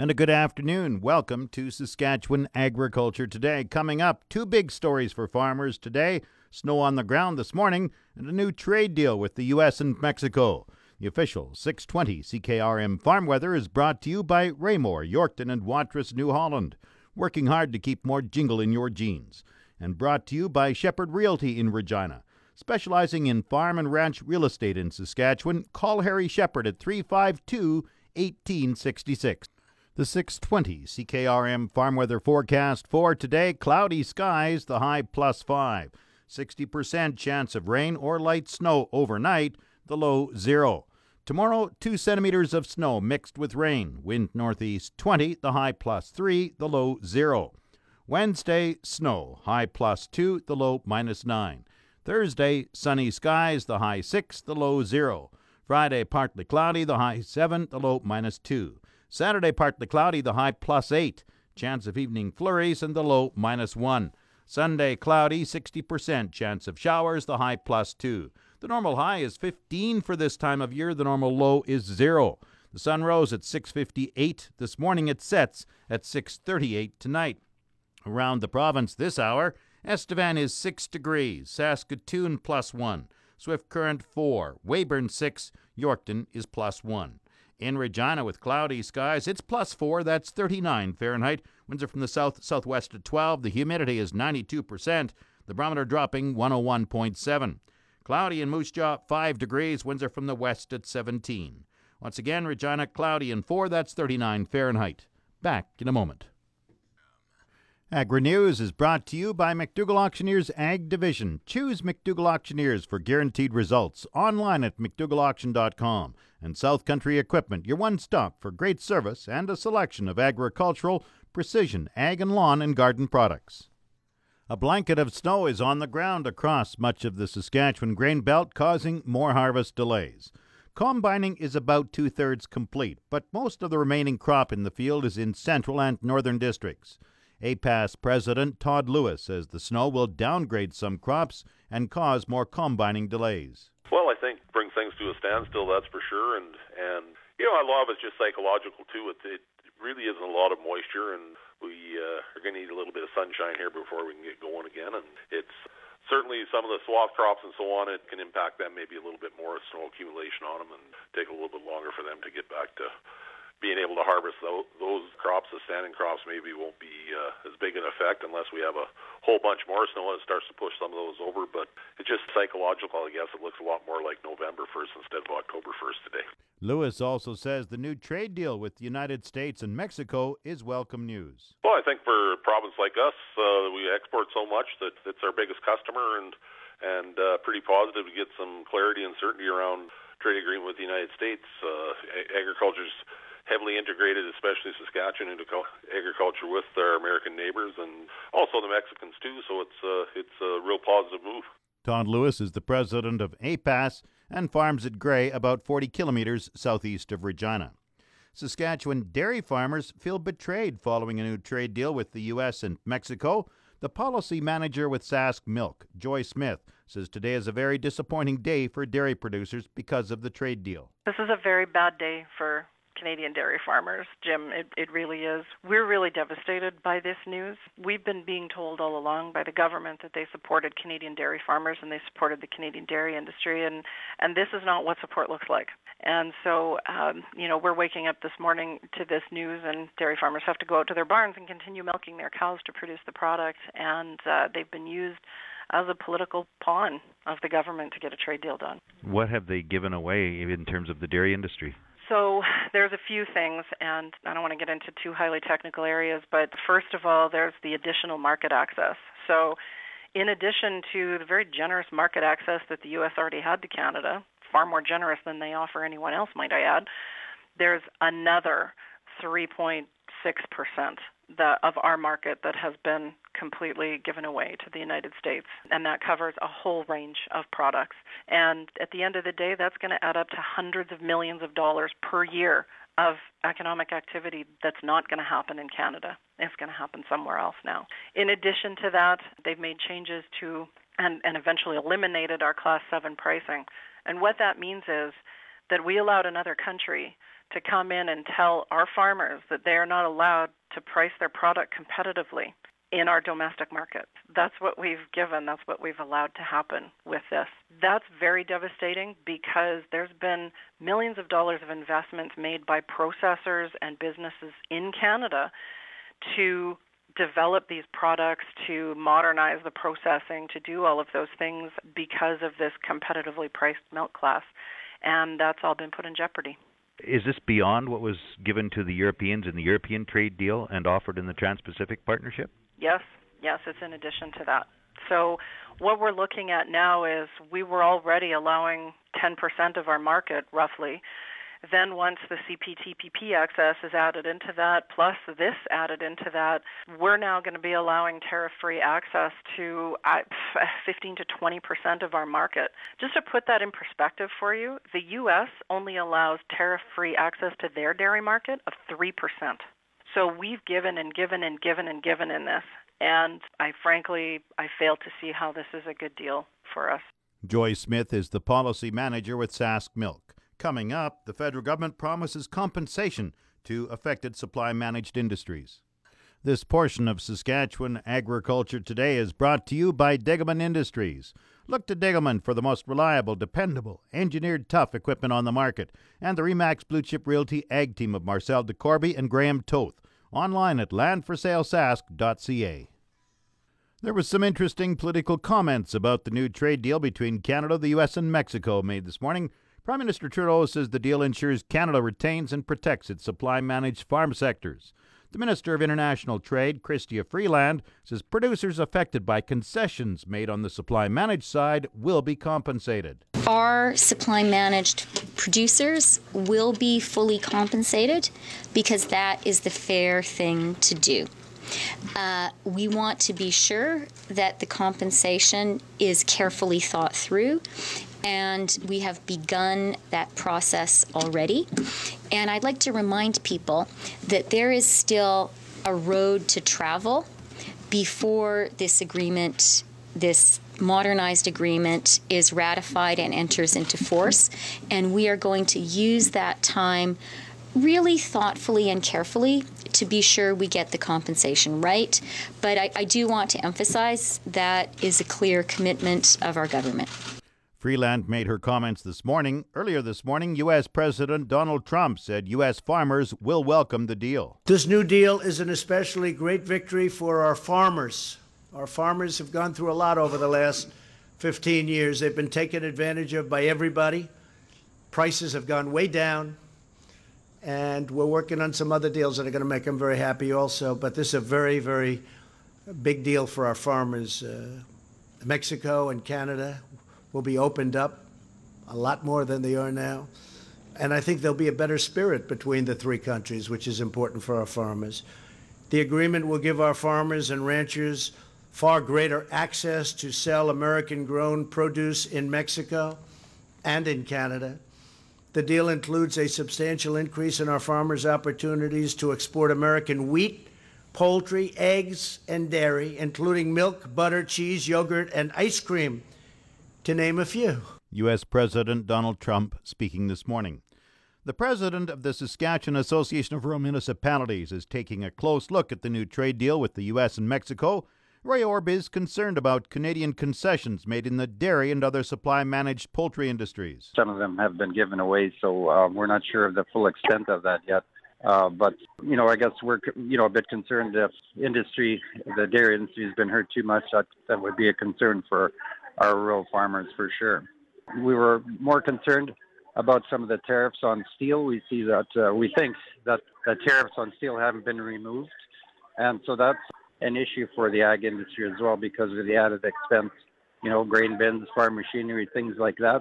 And a good afternoon. Welcome to Saskatchewan Agriculture Today. Coming up, two big stories for farmers today snow on the ground this morning, and a new trade deal with the U.S. and Mexico. The official 620 CKRM farm weather is brought to you by Raymore, Yorkton, and Watrous, New Holland, working hard to keep more jingle in your jeans. And brought to you by Shepherd Realty in Regina. Specializing in farm and ranch real estate in Saskatchewan, call Harry Shepherd at 352 1866. The 620 CKRM farm weather forecast for today cloudy skies, the high plus 5. 60% chance of rain or light snow overnight, the low 0. Tomorrow, 2 centimeters of snow mixed with rain. Wind northeast 20, the high plus 3, the low 0. Wednesday, snow, high plus 2, the low minus 9. Thursday, sunny skies, the high 6, the low 0. Friday, partly cloudy, the high 7, the low minus 2. Saturday, partly cloudy, the high plus 8. Chance of evening flurries and the low minus 1. Sunday, cloudy, 60% chance of showers, the high plus 2. The normal high is 15 for this time of year, the normal low is 0. The sun rose at 6:58 this morning. It sets at 6:38 tonight. Around the province this hour, Estevan is 6 degrees, Saskatoon plus 1, Swift Current 4, Weyburn 6, Yorkton is plus 1. In Regina with cloudy skies, it's plus 4, that's 39 Fahrenheit. Winds are from the south southwest at 12. The humidity is 92%. The barometer dropping 101.7. Cloudy in Moose Jaw, 5 degrees. Winds are from the west at 17. Once again, Regina cloudy and 4, that's 39 Fahrenheit. Back in a moment. Agri News is brought to you by McDougall Auctioneers Ag Division. Choose McDougall Auctioneers for guaranteed results online at McDougallAuction.com. And South Country Equipment, your one stop for great service and a selection of agricultural, precision, ag and lawn and garden products. A blanket of snow is on the ground across much of the Saskatchewan grain belt, causing more harvest delays. Combining is about two thirds complete, but most of the remaining crop in the field is in central and northern districts. APAS President Todd Lewis says the snow will downgrade some crops and cause more combining delays. Well, I think bring things to a standstill, that's for sure. And and you know, a lot of it's just psychological too. It, it really isn't a lot of moisture, and we uh, are going to need a little bit of sunshine here before we can get going again. And it's certainly some of the swath crops and so on. It can impact them maybe a little bit more snow accumulation on them, and take a little bit longer for them to get back to being able to harvest those, those crops, the standing crops, maybe won't be uh, as big an effect unless we have a whole bunch more snow and it starts to push some of those over. But it's just psychological, I guess. It looks a lot more like November 1st instead of October 1st today. Lewis also says the new trade deal with the United States and Mexico is welcome news. Well, I think for a province like us, uh, we export so much that it's our biggest customer and and uh, pretty positive to get some clarity and certainty around trade agreement with the United States. Uh, agriculture's heavily integrated, especially Saskatchewan, into agriculture with our American neighbors and also the Mexicans too. So it's uh, it's a real positive move. Todd Lewis is the president of APAS and farms at Gray, about 40 kilometers southeast of Regina. Saskatchewan dairy farmers feel betrayed following a new trade deal with the U.S. and Mexico. The policy manager with Sask Milk, Joy Smith, says today is a very disappointing day for dairy producers because of the trade deal. This is a very bad day for Canadian dairy farmers, Jim. It, it really is. We're really devastated by this news. We've been being told all along by the government that they supported Canadian dairy farmers and they supported the Canadian dairy industry, and, and this is not what support looks like. And so, um, you know, we're waking up this morning to this news, and dairy farmers have to go out to their barns and continue milking their cows to produce the product, and uh, they've been used as a political pawn of the government to get a trade deal done. What have they given away in terms of the dairy industry? So there's a few things, and I don't want to get into too highly technical areas, but first of all, there's the additional market access. So in addition to the very generous market access that the U.S. already had to Canada, far more generous than they offer anyone else, might I add, there's another 3.6% the, of our market that has been completely given away to the United States. And that covers a whole range of products. And at the end of the day, that's going to add up to hundreds of millions of dollars per year of economic activity that's not going to happen in Canada. It's going to happen somewhere else now. In addition to that, they've made changes to and, and eventually eliminated our Class 7 pricing. And what that means is that we allowed another country to come in and tell our farmers that they are not allowed to price their product competitively in our domestic market. That's what we've given, that's what we've allowed to happen with this. That's very devastating because there's been millions of dollars of investments made by processors and businesses in Canada to develop these products, to modernize the processing, to do all of those things because of this competitively priced milk class. And that's all been put in jeopardy. Is this beyond what was given to the Europeans in the European trade deal and offered in the Trans Pacific Partnership? Yes, yes, it's in addition to that. So, what we're looking at now is we were already allowing 10% of our market, roughly. Then, once the CPTPP access is added into that, plus this added into that, we're now going to be allowing tariff free access to 15 to 20% of our market. Just to put that in perspective for you, the U.S. only allows tariff free access to their dairy market of 3%. So we've given and given and given and given in this. And I frankly, I fail to see how this is a good deal for us. Joy Smith is the policy manager with Sask Milk. Coming up, the federal government promises compensation to affected supply managed industries. This portion of Saskatchewan Agriculture Today is brought to you by Degelman Industries. Look to Degelman for the most reliable, dependable, engineered tough equipment on the market, and the Remax Blue Chip Realty Ag Team of Marcel DeCorby and Graham Toth. Online at landforsalesask.ca. There was some interesting political comments about the new trade deal between Canada, the U.S., and Mexico made this morning. Prime Minister Trudeau says the deal ensures Canada retains and protects its supply managed farm sectors. The Minister of International Trade, Chrystia Freeland, says producers affected by concessions made on the supply managed side will be compensated. Our supply managed producers will be fully compensated because that is the fair thing to do. Uh, we want to be sure that the compensation is carefully thought through and we have begun that process already. And I'd like to remind people that there is still a road to travel before this agreement, this modernized agreement, is ratified and enters into force. And we are going to use that time really thoughtfully and carefully to be sure we get the compensation right. But I, I do want to emphasize that is a clear commitment of our government. Freeland made her comments this morning. Earlier this morning, U.S. President Donald Trump said U.S. farmers will welcome the deal. This new deal is an especially great victory for our farmers. Our farmers have gone through a lot over the last 15 years. They've been taken advantage of by everybody. Prices have gone way down. And we're working on some other deals that are going to make them very happy also. But this is a very, very big deal for our farmers. Uh, Mexico and Canada will be opened up a lot more than they are now. And I think there'll be a better spirit between the three countries, which is important for our farmers. The agreement will give our farmers and ranchers far greater access to sell American grown produce in Mexico and in Canada. The deal includes a substantial increase in our farmers' opportunities to export American wheat, poultry, eggs, and dairy, including milk, butter, cheese, yogurt, and ice cream to name a few. U.S. President Donald Trump speaking this morning. The president of the Saskatchewan Association of Rural Municipalities is taking a close look at the new trade deal with the U.S. and Mexico. Ray Orb is concerned about Canadian concessions made in the dairy and other supply managed poultry industries. Some of them have been given away, so uh, we're not sure of the full extent of that yet. Uh, but you know, I guess we're you know a bit concerned if industry, the dairy industry, has been hurt too much. That that would be a concern for our rural farmers for sure. We were more concerned about some of the tariffs on steel. We see that uh, we think that the tariffs on steel haven't been removed, and so that's an issue for the ag industry as well because of the added expense. You know, grain bins, farm machinery, things like that.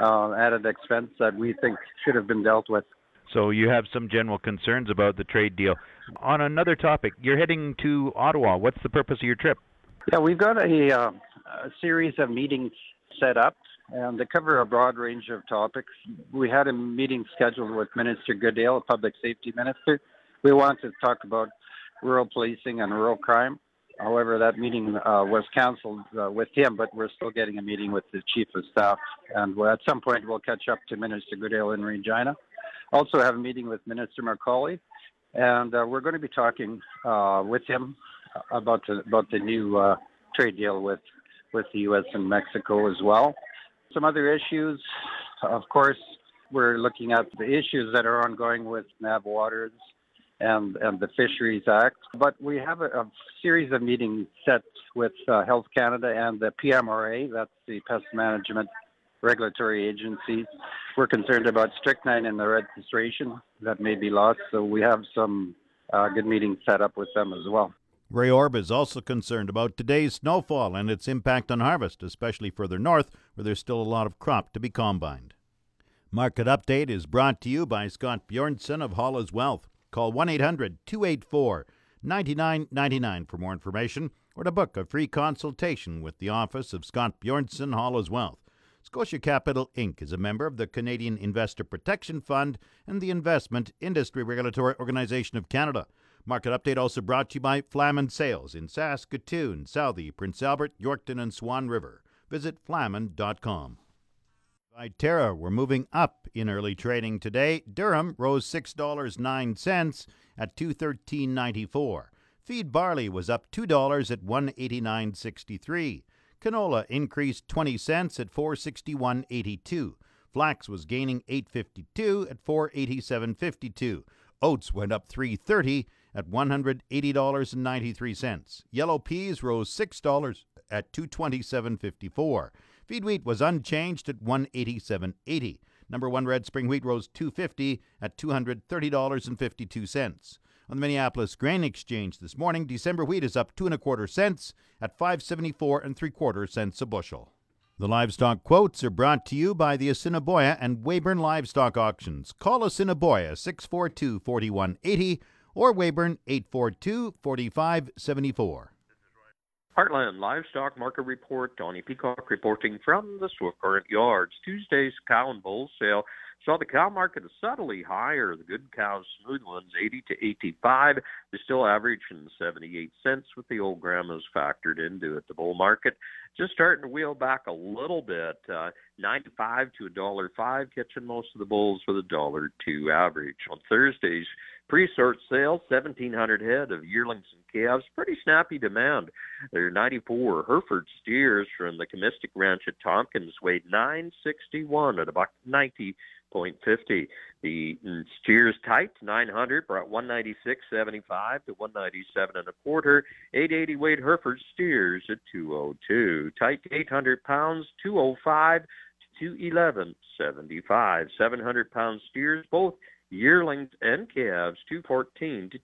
Uh, added expense that we think should have been dealt with. So you have some general concerns about the trade deal. On another topic, you're heading to Ottawa. What's the purpose of your trip? Yeah, we've got a uh, a series of meetings set up and they cover a broad range of topics. We had a meeting scheduled with Minister Goodale, public safety minister. We wanted to talk about rural policing and rural crime. However, that meeting uh, was canceled uh, with him, but we're still getting a meeting with the chief of staff. And at some point, we'll catch up to Minister Goodale in Regina. also have a meeting with Minister MacAulay, and uh, we're going to be talking uh, with him about the, about the new uh, trade deal with with the U.S. and Mexico as well. Some other issues, of course, we're looking at the issues that are ongoing with NAV Waters and, and the Fisheries Act. But we have a, a series of meetings set with uh, Health Canada and the PMRA, that's the Pest Management Regulatory Agency. We're concerned about strychnine in the registration that may be lost, so we have some uh, good meetings set up with them as well. Ray Orb is also concerned about today's snowfall and its impact on harvest, especially further north where there's still a lot of crop to be combined. Market Update is brought to you by Scott Bjornson of Hall's Wealth. Call 1 800 284 9999 for more information or to book a free consultation with the office of Scott Bjornson Hall's Wealth. Scotia Capital Inc. is a member of the Canadian Investor Protection Fund and the Investment Industry Regulatory Organization of Canada. Market update also brought to you by Flaman Sales in Saskatoon, Southey, Prince Albert, Yorkton, and Swan River. Visit flaman.com. Viterra, we're moving up in early trading today. Durum rose $6.09 at 213.94. Feed barley was up $2 at 189.63. Canola increased 20 cents at 461.82. Flax was gaining 8.52 at 487.52. Oats went up 3.30 at $180.93. Yellow peas rose $6 at 227.54. Feed wheat was unchanged at 187.80. Number 1 red spring wheat rose 250 at $230.52. On the Minneapolis Grain Exchange this morning, December wheat is up two and a quarter cents at 574 and three quarter cents a bushel. The livestock quotes are brought to you by the Assiniboia and Weyburn Livestock Auctions. Call Assiniboia 642 4180 or Weyburn 842 4574. Heartland Livestock Market Report. Donnie Peacock reporting from the Swift Current Yards. Tuesday's cow and bull sale saw the cow market subtly higher. The good cows, smooth ones, 80 to 85. They still average in 78 cents with the old grandmas factored into it. The bull market just starting to wheel back a little bit. Uh, 95 to a dollar five, catching most of the bulls with a dollar two average. On Thursdays, pre-sort sales, 1,700 head of yearlings and calves. Pretty snappy demand. There are 94 Hereford steers from the Comistic Ranch at Tompkins weighed 961 at about 90 point fifty. The steers tight 900 brought 196.75 to 197 and a quarter. 880 weight Hereford steers at 202. Tight 800 pounds 205 to 211.75. 700 pound steers both yearlings and calves 214 to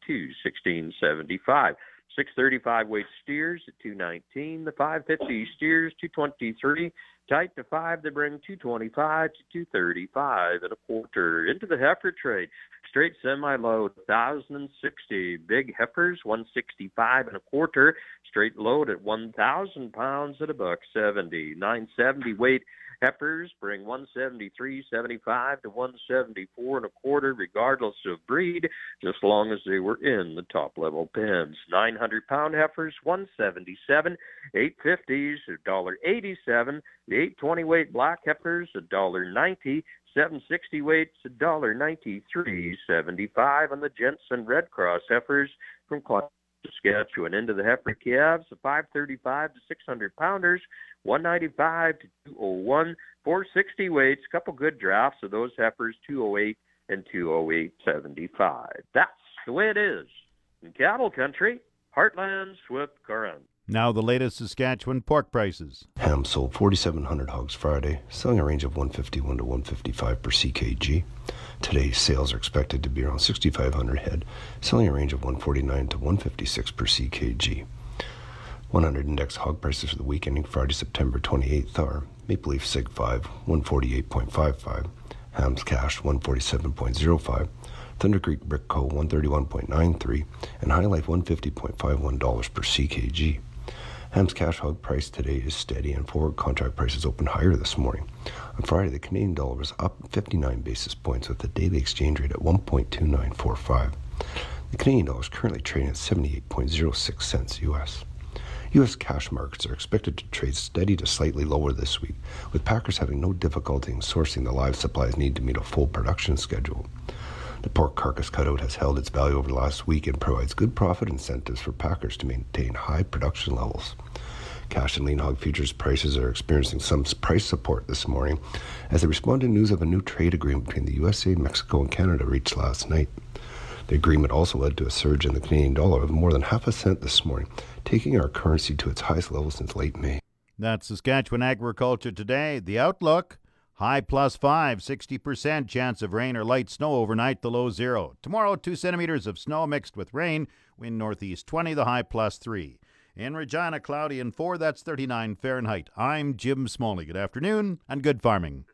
216.75. 635 weight steers at 219. The 550 steers 223. Tight to five, they bring 225 to 235 and a quarter. Into the heifer trade, straight semi-load 1,060. Big heifers 165 and a quarter. Straight load at 1,000 pounds at a buck 70. 970 weight Heifers bring 173.75 to 174 and a quarter, regardless of breed, just long as they were in the top level pens. 900 pound heifers 177, 850s $1.87, the 820 weight black heifers $1.90. 760 weights $1.93.75 on the Jensen Red Cross heifers from Saskatchewan into the heifer calves, the 535 to 600 pounders, 195 to 201, 460 weights, couple good drafts of those heifers, 208 and 208.75. That's the way it is in cattle country, Heartland Swift Current. Now the latest Saskatchewan pork prices. Ham sold 4,700 hogs Friday, selling a range of 151 to 155 per ckg. Today's sales are expected to be around 6,500 head, selling a range of 149 to 156 per ckg. 100 index hog prices for the week ending Friday, September 28th are Maple Leaf Sig 5, 148.55, Hams Cash 147.05, Thunder Creek Brick Co. 131.93, and HyLife $150.51 per ckg. Ham's cash hog price today is steady, and forward contract prices opened higher this morning. On Friday, the Canadian dollar was up 59 basis points with the daily exchange rate at 1.2945. The Canadian dollar is currently trading at 78.06 cents US. U.S. cash markets are expected to trade steady to slightly lower this week, with packers having no difficulty in sourcing the live supplies needed to meet a full production schedule. The pork carcass cutout has held its value over the last week and provides good profit incentives for packers to maintain high production levels. Cash and lean hog futures prices are experiencing some price support this morning as they respond to news of a new trade agreement between the USA, Mexico, and Canada reached last night. The agreement also led to a surge in the Canadian dollar of more than half a cent this morning, taking our currency to its highest level since late May. That's Saskatchewan Agriculture Today. The outlook high plus 5, 60% chance of rain or light snow overnight, the low 0. Tomorrow, 2 centimeters of snow mixed with rain, wind northeast 20, the high plus 3. In Regina, cloudy and 4, that's 39 Fahrenheit. I'm Jim Smalley. Good afternoon and good farming.